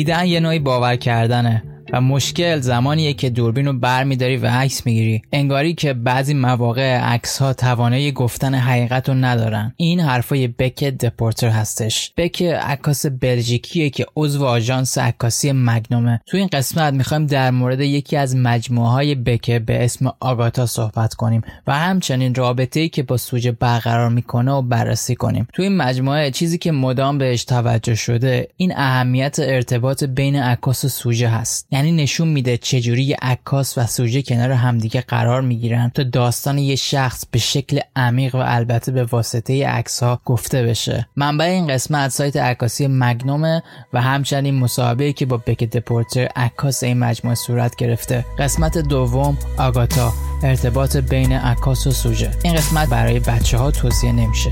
دیدن یه نوعی باور کردنه. و مشکل زمانیه که دوربین رو برمیداری و عکس می‌گیری. انگاری که بعضی مواقع عکس ها توانایی گفتن حقیقت رو ندارن. این حرفای بک دپورتر هستش. بک عکاس بلژیکیه که عضو آژانس عکاسی مگنومه. تو این قسمت می‌خوایم در مورد یکی از مجموعه های بک به اسم آگاتا صحبت کنیم و همچنین رابطه ای که با سوژه برقرار می‌کنه و بررسی کنیم. تو این مجموعه چیزی که مدام بهش توجه شده این اهمیت ارتباط بین عکاس و سوژه هست. یعنی نشون میده چجوری یه عکاس و سوژه کنار همدیگه قرار می‌گیرن تا داستان یه شخص به شکل عمیق و البته به واسطه عکس ها گفته بشه. منبع این قسمت سایت عکاسی مگنومه و همچنین مصاحبه که با بک دپورتر عکاس این مجموعه صورت گرفته. قسمت دوم آگاتا ارتباط بین عکاس و سوژه. این قسمت برای بچه ها توصیه نمیشه.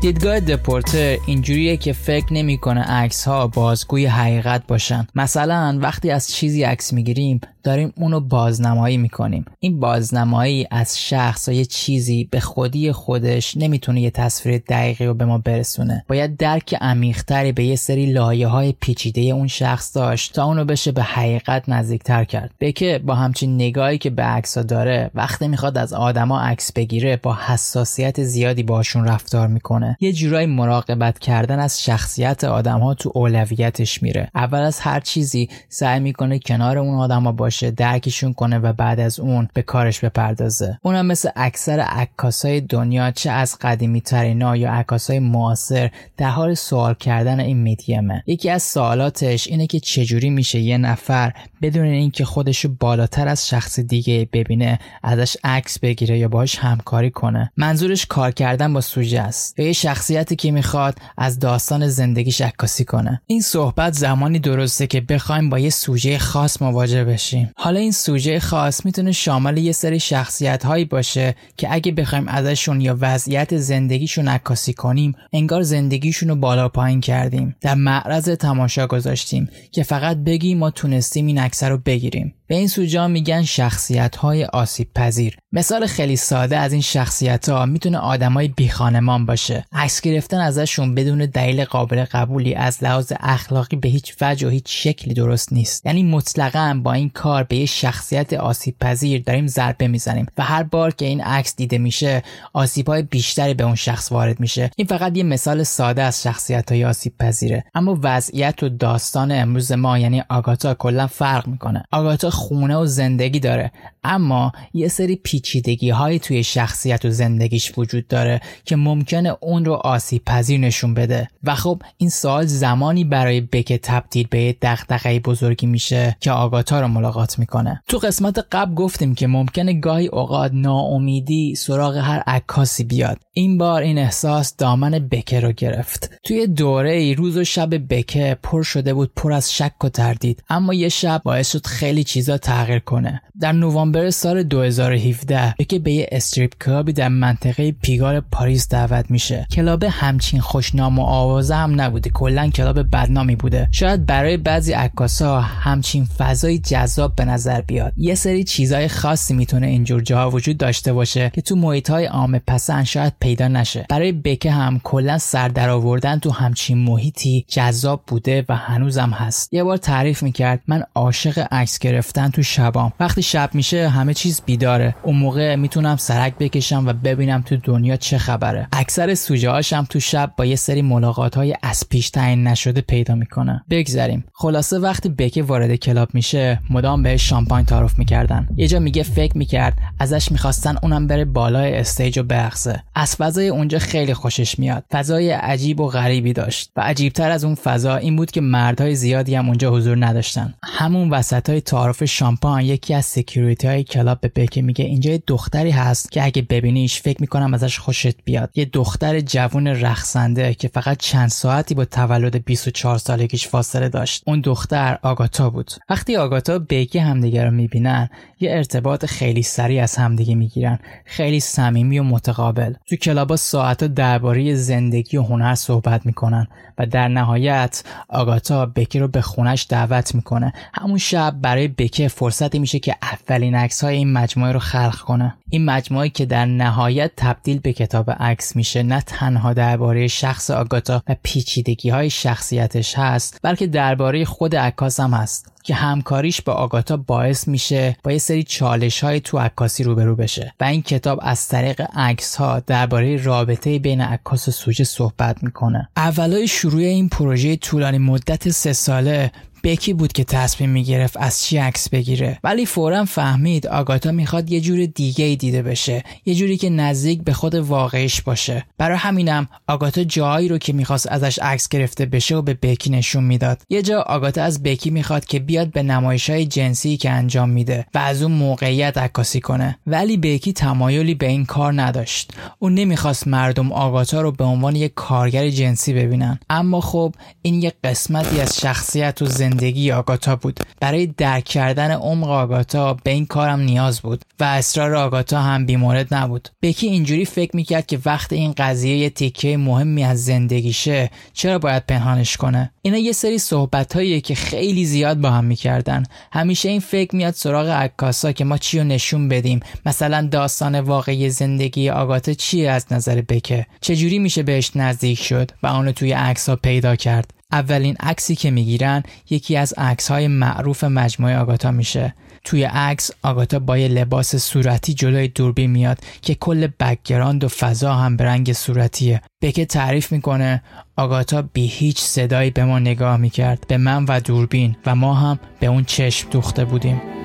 دیدگاه دپورتر اینجوریه که فکر نمی‌کنه عکس ها بازگوی حقیقت باشن. مثلا وقتی از چیزی عکس می‌گیریم داریم اونو بازنمایی می‌کنیم. این بازنمایی از شخص یا یه چیزی به خودی خودش نمی‌تونه یه تصویر دقیقی رو به ما برسونه. باید درک عمیقتری به یه سری لایه های پیچیده اون شخص داشت تا اونو بشه به حقیقت نزدیکتر کرد. بکه با همچین نگاهی که به عکس داره وقتی می‌خواد از آدما عکس بگیره با حساسیت زیادی باشون رفتار می‌کنه. یه جورایی مراقبت کردن از شخصیت آدم تو اولویتش میره. اول از هر چیزی سعی می‌کنه کنار اون آدما باشه. درکشون کنه و بعد از اون به کارش بپردازه. اونم مثل اکثر عکاسای دنیا چه از قدیمی ترینا یا عکاسای معاصر در حال سوال کردن این میدیمه. یکی از سوالاتش اینه که چجوری میشه یه نفر بدون اینکه خودش بالاتر از شخص دیگه ببینه ازش عکس بگیره یا باهاش همکاری کنه. منظورش کار کردن با سوژه است. یه شخصیتی که می‌خواد از داستان زندگیش عکاسی کنه. این صحبت زمانی درسته که بخوایم با یه سوژه خاص مواجه بشیم. حالا این سوژه خاص می‌تونه شامل یه سری شخصیت هایی باشه که اگه بخوایم ازشون یا وضعیت زندگیشون عکاسی کنیم انگار زندگیشون رو بالا پایین کردیم. در معرض تماشا گذاشتیم که فقط بگیم ما تونستیم این عکس رو بگیریم. به این سوجا میگن شخصیت های آسیب پذیر مثال خیلی ساده از این شخصیت ها می‌تونه آدمای بی خانمان باشه. عکس گرفتن ازشون بدون دلیل قابل قبولی از لحاظ اخلاقی به هیچ وجه و هیچ شکلی درست نیست. یعنی مطلقا با این کار به یه شخصیت آسیب پذیر داریم ضربه می‌زنیم و هر بار که این عکس دیده میشه آسیب های بیشتری به اون شخص وارد میشه. این فقط یه مثال ساده از شخصیت های آسیب پذیره اما وضعیت و داستان امروز ما یعنی آگاتا کلا فرق می‌کنه. آگاتا خونه و زندگی داره. اما یه سری پیچیدگی های توی شخصیت و زندگیش وجود داره که ممکنه اون رو آسیب پذیر نشون بده. و خب این سوال زمانی برای بکه تبدیل به دغدغه بزرگی میشه که آگاتا رو ملاقات می‌کنه. تو قسمت قبل گفتیم که ممکنه گاهی اوقات ناامیدی سراغ هر عکاسی بیاد. این بار این احساس دامن بکه رو گرفت. توی دوره ای روز و شب بکه پر شده بود پر از شک و تردید. اما یه شب باعث شد خیلی چیزا تغییر کنه. در نوامبر سال 2017 بکه به یه strip club ی در منطقه پیگال پاریس دعوت میشه. club همچین خوشنام و آوازه هم نبوده کلا club بدنامی بوده. شاید برای بعضی عکاسا همچین فضای جذاب به نظر بیاد. یه سری چیزای خاصی می‌تونه اینجور جاها وجود داشته باشه که تو محیط های عام پسند شاید پیدا نشه. برای بکه هم کلا سر در آوردن تو همچین محیطی جذاب بوده و هنوزم هست. یه بار تعریف می‌کرد من عاشق عکس گرفتن تو شبام. وقتی شب میشه همه چیز بیداره. اون موقع می‌تونم سرک بکشم و ببینم تو دنیا چه خبره. اکثر سوژه هاشم تو شب با یه سری ملاقات های از پیش تعیین نشده پیدا می‌کنه. بگذریم. خلاصه وقتی بکه وارد club میشه مدام بهش شامپاین تعارف می‌کردن. یه جا میگه فکر می‌کرد ازش می‌خواستن اونم بره بالای stage و برقصه. از فضای اونجا خیلی خوشش میاد. فضای عجیب و غریبی داشت. و عجیبتر از اون فضا این بود که مردهای زیادی هم اونجا حضور نداشتن. همون وسط های تعارف شامپاین یکی از security های club به بکه میگه اینجا یه دختری هست که اگه ببینیش فکر می‌کنم ازش خوشت بیاد. یه دختر جوون رقصنده که فقط چند ساعتی با تولد 24 سالگیش فاصله داشت. اون دختر آگاتا بود. وقتی آگاتا بکه همدیگه رو می‌بینن یه ارتباط خیلی سریع از همدیگه می‌گیرن. خیلی صمیمی و متقابل. تو کلابا ساعتا درباره زندگی و هنر صحبت می‌کنن و در نهایت آگاتا بکی رو به خونش دعوت می‌کنه. همون شب برای بکی بکه فرصتی میشه که اولین عکس های این مجموعه رو خلق کنه. این مجموعه که در نهایت تبدیل به کتاب عکس میشه نه تنها درباره شخص آگاتا و پیچیدگی های شخصیتش هست بلکه درباره خود عکاس هم هست که همکاریش با آگاتا باعث میشه با یه سری چالش های تو عکاسی روبرو بشه. و این کتاب از طریق عکس ها درباره رابطه بین عکاس و سوژه صحبت می‌کنه. اولای شروع این پروژه طولانی مدت سه ساله بکی بود که تصمیم می‌گرفت از چی عکس بگیره؟ ولی فورا فهمید آگاتا می‌خواد یه جور دیگه ای دیده بشه یه جوری که نزدیک به خود واقعیش باشه. برای همینم آگاتا جایی رو که می‌خواست ازش عکس گرفته بشه و به بکی نشون می‌داد. یه جا آگاتا از بکی می‌خواد که بیاد به نمایش های جنسی که انجام میده و از اون موقعیت عکاسی کنه. ولی بکی تمایلی به این کار نداشت. اون نمی‌خواست مردم آگاتا رو به عنوان یک کارگر جنسی ببینن. اما خب این یه قسمتی از شخصیت و زندگی آگاتا بود. برای درک کردن عمق آگاتا به این کارم نیاز بود و اسرار آگاتا هم بیمورد نبود. بکی اینجوری فکر می‌کرد که وقت این قضیه یه تیکه مهمی از زندگیشه چرا باید پنهانش کنه؟ اینا یه سری صحبت که خیلی زیاد با هم می‌کردن. همیشه این فکر میاد سراغ عکاسا که ما چی رو نشون بدیم. مثلا داستان واقعی زندگی آگاتا چیه از نظر بکه؟ چجوری میشه بهش نزدیک شد و اونو توی عکس ها پیدا کرد؟ اولین عکسی که می‌گیرن یکی از عکس های معروف مجموعه آگاتا میشه. توی عکس آگاتا با یه لباس صورتی جلوی دوربین میاد که کل background و فضا هم به رنگ صورتیه. بکه تعریف می‌کنه آگاتا بی هیچ صدایی به ما نگاه می‌کرد به من و دوربین و ما هم به اون چشم دوخته بودیم.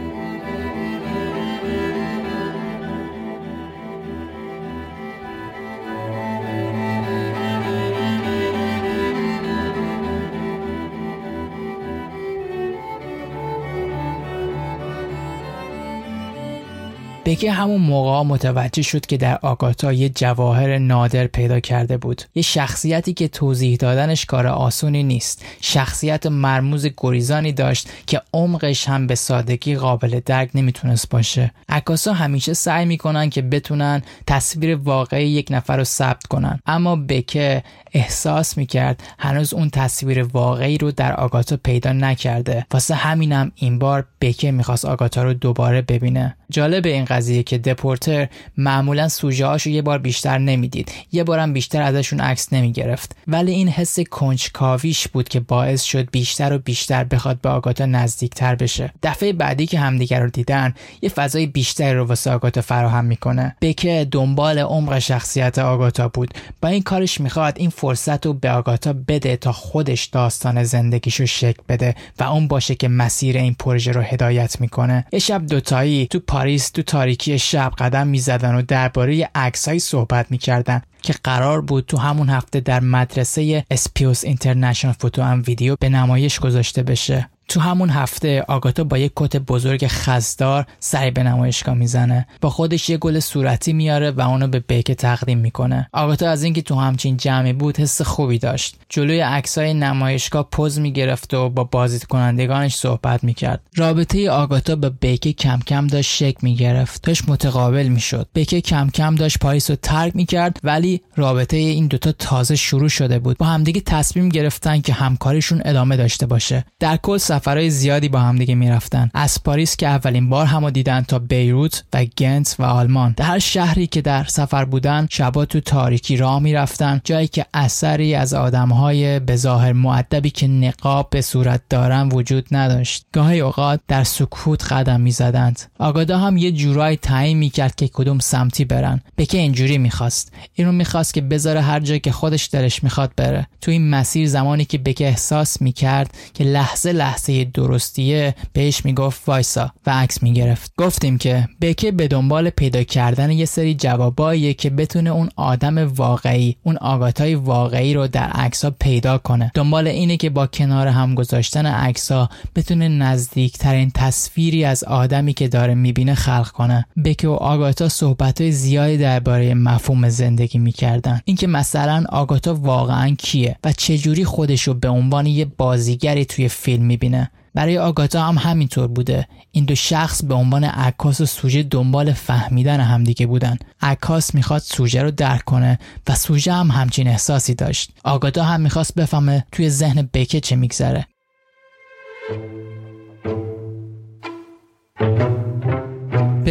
بکه همون موقع متوجه شد که در آگاتا یه جواهر نادر پیدا کرده بود. یه شخصیتی که توضیح دادنش کار آسونی نیست. شخصیت مرموز گریزانی داشت که عمقش هم به سادگی قابل درک نمی‌تونست باشه. عکاسا همیشه سعی می‌کنن که بتونن تصویر واقعی یک نفر رو ثبت کنن. اما بکه احساس می‌کرد هنوز اون تصویر واقعی رو در آگاتا پیدا نکرده. واسه همینم این بار بکه می‌خواست آگاتا رو دوباره ببینه. جالب این قضیه که دپورتر معمولا سوژه هاشو یه بار بیشتر نمی‌دید. یه بارم بیشتر ازشون عکس نمی‌گرفت. ولی این حس کنجکاویش بود که باعث شد بیشتر و بیشتر بخواد به آگاتا نزدیکتر بشه. دفعه بعدی که همدیگر رو دیدن یه فضای بیشتری رو واسه آگاتا فراهم می‌کنه. بکه دنبال عمق شخصیت آگاتا بود. با این کارش می‌خواد این فرصت رو به آگاتا بده تا خودش داستان زندگیشو شکل بده و اون باشه که مسیر این پروژه رو هدایت می‌کنه. یه شب دوتایی تو پاریس تو تاریکی شب قدم می‌زدن و درباره عکسهایی صحبت می‌کردن که قرار بود تو همون هفته در مدرسه Spéos International Photo and Video به نمایش گذاشته بشه. تو همون هفته آگاتا با یک کت بزرگ خزدار سری به نمایشگاه می‌زنه. با خودش یه گل صورتی میاره و اونو به بکه تقدیم می‌کنه. آگاتا از اینکه تو همچین جمعی بود حس خوبی داشت. جلوی عکسای نمایشگاه pose می‌گرفت و با بازدید کنندگانش صحبت می‌کرد. رابطه آگاتا با بکه کم کم داشت شکل می‌گرفت. داشت متقابل می‌شد. بکه کم کم داشت پاریس رو ترک می‌کرد ولی رابطه این دوتا تازه شروع شده بود. با همدیگه تصمیم گرفتن که همکاریشون ادامه داشته باشه. در کل سفرهای زیادی با هم دیگه می‌رفتن. از پاریس که اولین بار همو دیدن تا بیروت و گنت و آلمان. در هر شهری که در سفر بودن شبا تو تاریکی راه می‌رفتن. جایی که اثری از آدمهای به ظاهر معدبی که نقاب به صورت دارن وجود نداشت. گاهی اوقات در سکوت قدم می‌زدند. آگادا هم یه جورایی تعیین می‌کرد که کدوم سمتی برن. به که اینجوری می‌خواست. اینو می‌خواست که بذاره هر جایی که خودش دلش می‌خواد بره. تو این مسیر زمانی که بکه احساس می‌کرد که لحظه لحظه درستیه بهش می‌گفت وایسا و عکس می‌گرفت. گفتیم که بکه به دنبال پیدا کردن یه سری جواباییه که بتونه اون آدم واقعی اون آگاتای واقعی رو در عکس پیدا کنه. دنبال اینه که با کنار هم گذاشتن عکس بتونه نزدیکترین تصویری از آدمی که داره می‌بینه خلق کنه. بکه و آگاتا صحبت زیادی درباره مفهوم زندگی می‌کردن. اینکه مثلا آگاتا واقعا کیه و چجوری خودش رو به عنوان یه بازیگری توی فیلم می‌بینه. برای آگاتا هم همینطور بوده. این دو شخص به عنوان عکاس و سوژه دنبال فهمیدن همدیگه بودن. عکاس می‌خواد سوژه رو درک کنه و سوژه هم همچین احساسی داشت. آگاتا هم می‌خواست بفهمه توی ذهن بکه چه میگذره.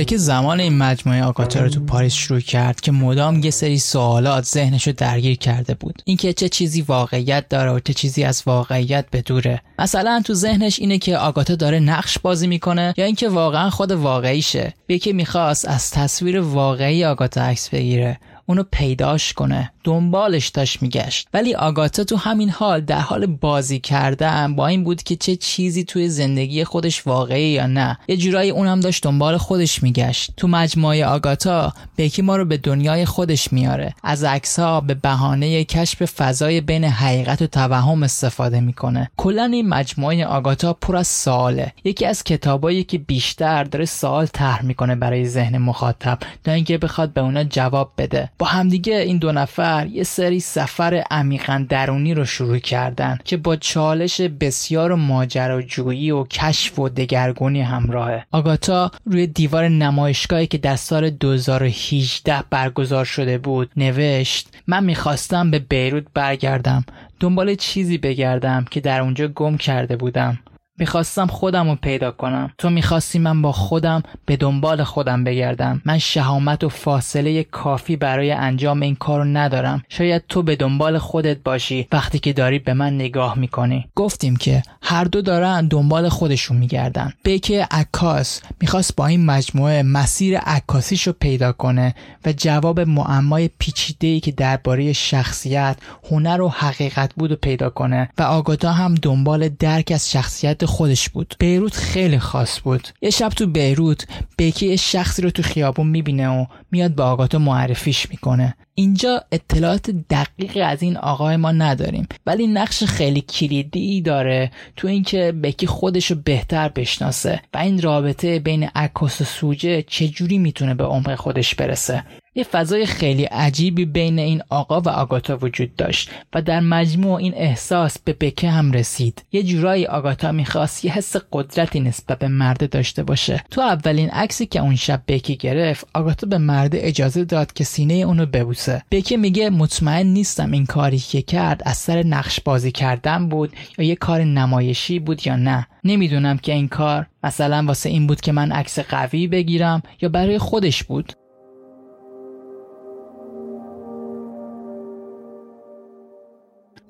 بکه زمان این مجموعه آگاتا رو تو پاریس شروع کرد که مدام یه سری سوالات ذهنش رو درگیر کرده بود. اینکه چه چیزی واقعیت داره و چه چیزی از واقعیت به دوره مثلا تو ذهنش اینه که آگاتا داره نقش بازی می‌کنه یا اینکه واقعا خود واقعیشه. بکه می‌خواست از تصویر واقعی آگاتا عکس بگیره. اونو پیداش کنه. دنبالش داشت میگشت. ولی آگاتا تو همین حال در حال بازی کردن با این بود که چه چیزی توی زندگی خودش واقعی یا نه. یه جورایی اونم داشت دنبال خودش میگشت. تو مجموعه آگاتا بکی ما رو به دنیای خودش میاره از عکس ها به بهانه کشف فضای بین حقیقت و توهم استفاده می‌کنه. کلا این مجموعه آگاتا پر از سواله. یکی از کتابایی که بیشتر داره سوال طرح می‌کنه برای ذهن مخاطب تا اینکه بخواد به اونا جواب بده. با همدیگه این دو نفر یه سری سفر عمیقا درونی رو شروع کردن که با چالش بسیار ماجراجویی و کشف و دگرگونی همراهه. آگاتا روی دیوار نمایشگاهی که در سال 2018 برگزار شده بود نوشت من می‌خواستم به بیروت برگردم. دنبال چیزی بگردم که در اونجا گم کرده بودم. می‌خواستم خودم رو پیدا کنم. تو می‌خواستی من با خودم به دنبال خودم بگردم. من شهامت و فاصله کافی برای انجام این کارو ندارم. شاید تو به دنبال خودت باشی وقتی که داری به من نگاه می‌کنی. گفتیم که هر دو دارن دنبال خودشون میگردن. بیک عکاس می‌خواست با این مجموعه مسیر عکاسیش رو پیدا کنه و جواب معمای پیچیده که درباره شخصیت هنر و حقیقت بود و پیدا کنه و آگاتا هم دنبال درک از شخصیت خودش بود. بیروت خیلی خاص بود. یه شب تو بیروت بیکی یه شخصی رو تو خیابون می‌بینه و میاد به آگاتا معرفیش می‌کنه. اینجا اطلاعات دقیقی از این آقای ما نداریم. ولی نقش خیلی کلیدی داره تو اینکه بکی خودش رو بهتر بشناسه و این رابطه بین عکاس و سوژه چجوری می‌تونه به عمق خودش برسه. یه فضای خیلی عجیبی بین این آقا و آگاتا وجود داشت و در مجموع این احساس به بکه هم رسید. یه جورایی آگاتا می‌خواست یه حس قدرتی نسبت به مرده داشته باشه. تو اولین عکسی که اون شب بکی گرفت آگاتا به مرده اجازه داد که سینه اونو ببوسه. بکی میگه مطمئن نیستم این کاری که کرد از سر نقش بازی کردن بود یا یه کار نمایشی بود یا نه. نمی‌دونم که این کار مثلا واسه این بود که من عکس قوی بگیرم یا برای خودش بود.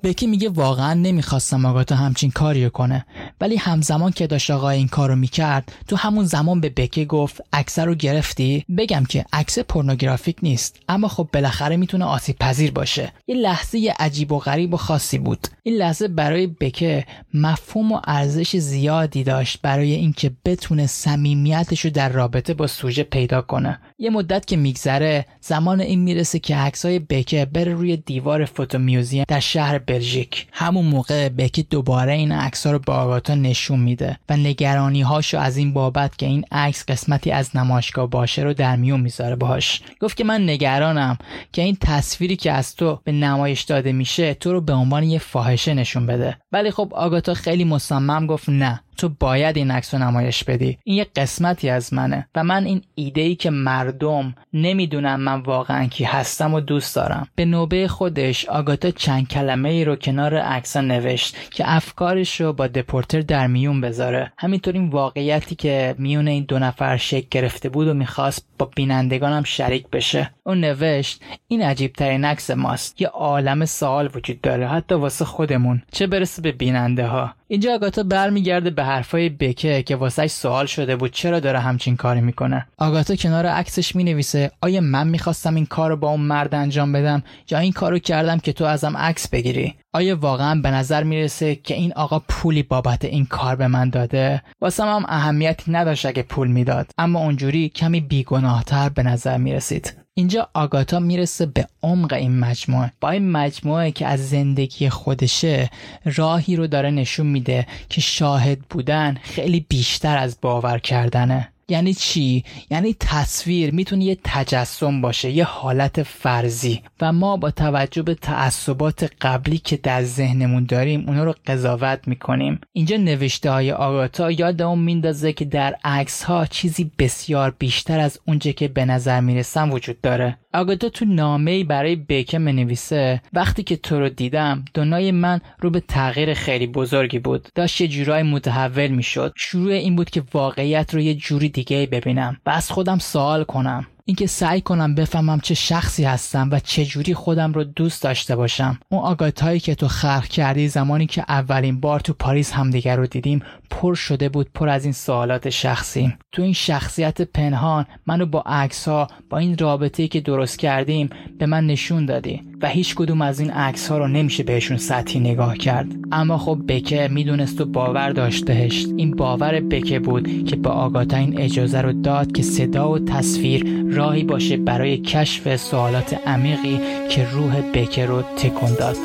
بکی میگه واقعا نمی‌خواستم آگاتا همچین کاریو کنه. ولی همزمان که داشت آقا این کارو می‌کرد تو همون زمان به بکی گفت عکس رو گرفتی؟ بگم که عکس پورنوگرافیک نیست. اما خب بالاخره می‌تونه آسیب پذیر باشه. یه لحظه عجیب و غریب و خاصی بود. این لحظه برای بکه مفهوم و ارزش زیادی داشت برای اینکه بتونه صمیمیتش رو در رابطه با سوژه پیدا کنه. یه مدت که میگذره زمان این می‌رسه که عکسای بکه بره روی دیوار فوتو میوزیم در شهر بلژیک. همون موقع بکی دوباره این عکس رو به آگاتا نشون میده و نگرانی هاشو از این بابت که این عکس قسمتی از نمایشگاه باشه رو در میون می‌ذاره باهاش. گفت که من نگرانم که این تصویری که از تو به نمایش داده میشه تو رو به عنوان یه فاحشه نشون بده. ولی خب آگاتا خیلی مصمم گفت نه. تو باید این عکس رو نمایش بدی. این یه قسمتی از منه. و من این ایده ای که مردم نمی‌دونم من واقعا کی هستم و دوست دارم. به نوبه خودش آگاتا چند کلمه ای رو کنار عکس نوشت که افکارش رو با دپورتر در میون بذاره. همینطور این واقعیتی که میون این دو نفر شکل گرفته بود و می‌خواست با بینندگانم شریک بشه. اون نوشت این عجیب ترین عکس ماست. یه عالم سوال وجود داره حتی واسه خودمون. چه برسه به بیننده ها اینجا آگاتا برمیگرده به حرفای بکه که واسهش سوال شده بود چرا داره همچین کاری می‌کنه. آگاتا کنار عکسش می‌نویسه آیا من می‌خواستم این کار رو با اون مرد انجام بدم یا این کارو کردم که تو ازم عکس بگیری؟ آیا واقعا به نظر می‌رسه که این آقا پولی بابت این کار به من داده؟ واسم هم اهمیتی نداشت اگه پول می‌داد. اما اونجوری کمی بیگناهتر به نظر می‌رسید. اینجا آگاتا می‌رسه به عمق این مجموعه. با این مجموعه که از زندگی خودشه راهی رو داره نشون میده که شاهد بودن خیلی بیشتر از باور کردنه. یعنی چی؟ یعنی تصویر می‌تونه یه تجسم باشه یه حالت فرضی. و ما با توجه به تعصبات قبلی که در ذهنمون داریم اونا رو قضاوت می‌کنیم. اینجا نوشته های آگاتا یاد اون میندازه که در عکس ها چیزی بسیار بیشتر از اونچه که به نظر می‌رسن وجود داره. آگاتا تو نامه برای بیکه منویسه وقتی که تو رو دیدم دنیای من رو به تغییر خیلی بزرگی بود. داشت یه جورای متحول می‌شد. شروع این بود که واقعیت رو یه جوری دیگه ببینم. و از خودم سوال کنم. اینکه سعی کنم بفهمم چه شخصی هستم و چه جوری خودم رو دوست داشته باشم. اون آگاتایی که تو خلق کردی زمانی که اولین بار تو پاریس همدیگر رو دیدیم پر شده بود پر از این سوالات شخصی. تو این شخصیت پنهان منو با عکس ها با این رابطه که درست کردیم به من نشون دادی و هیچ کدوم از این عکس ها رو نمیشه بهشون سطحی نگاه کرد. اما خب بکه می‌دونست و باور داشتهش. این باور بکه بود که با آگاتا این اجازه رو داد که صدا و تصویر راهی باشه برای کشف سوالات عمیقی که روح بکه رو تکون داد.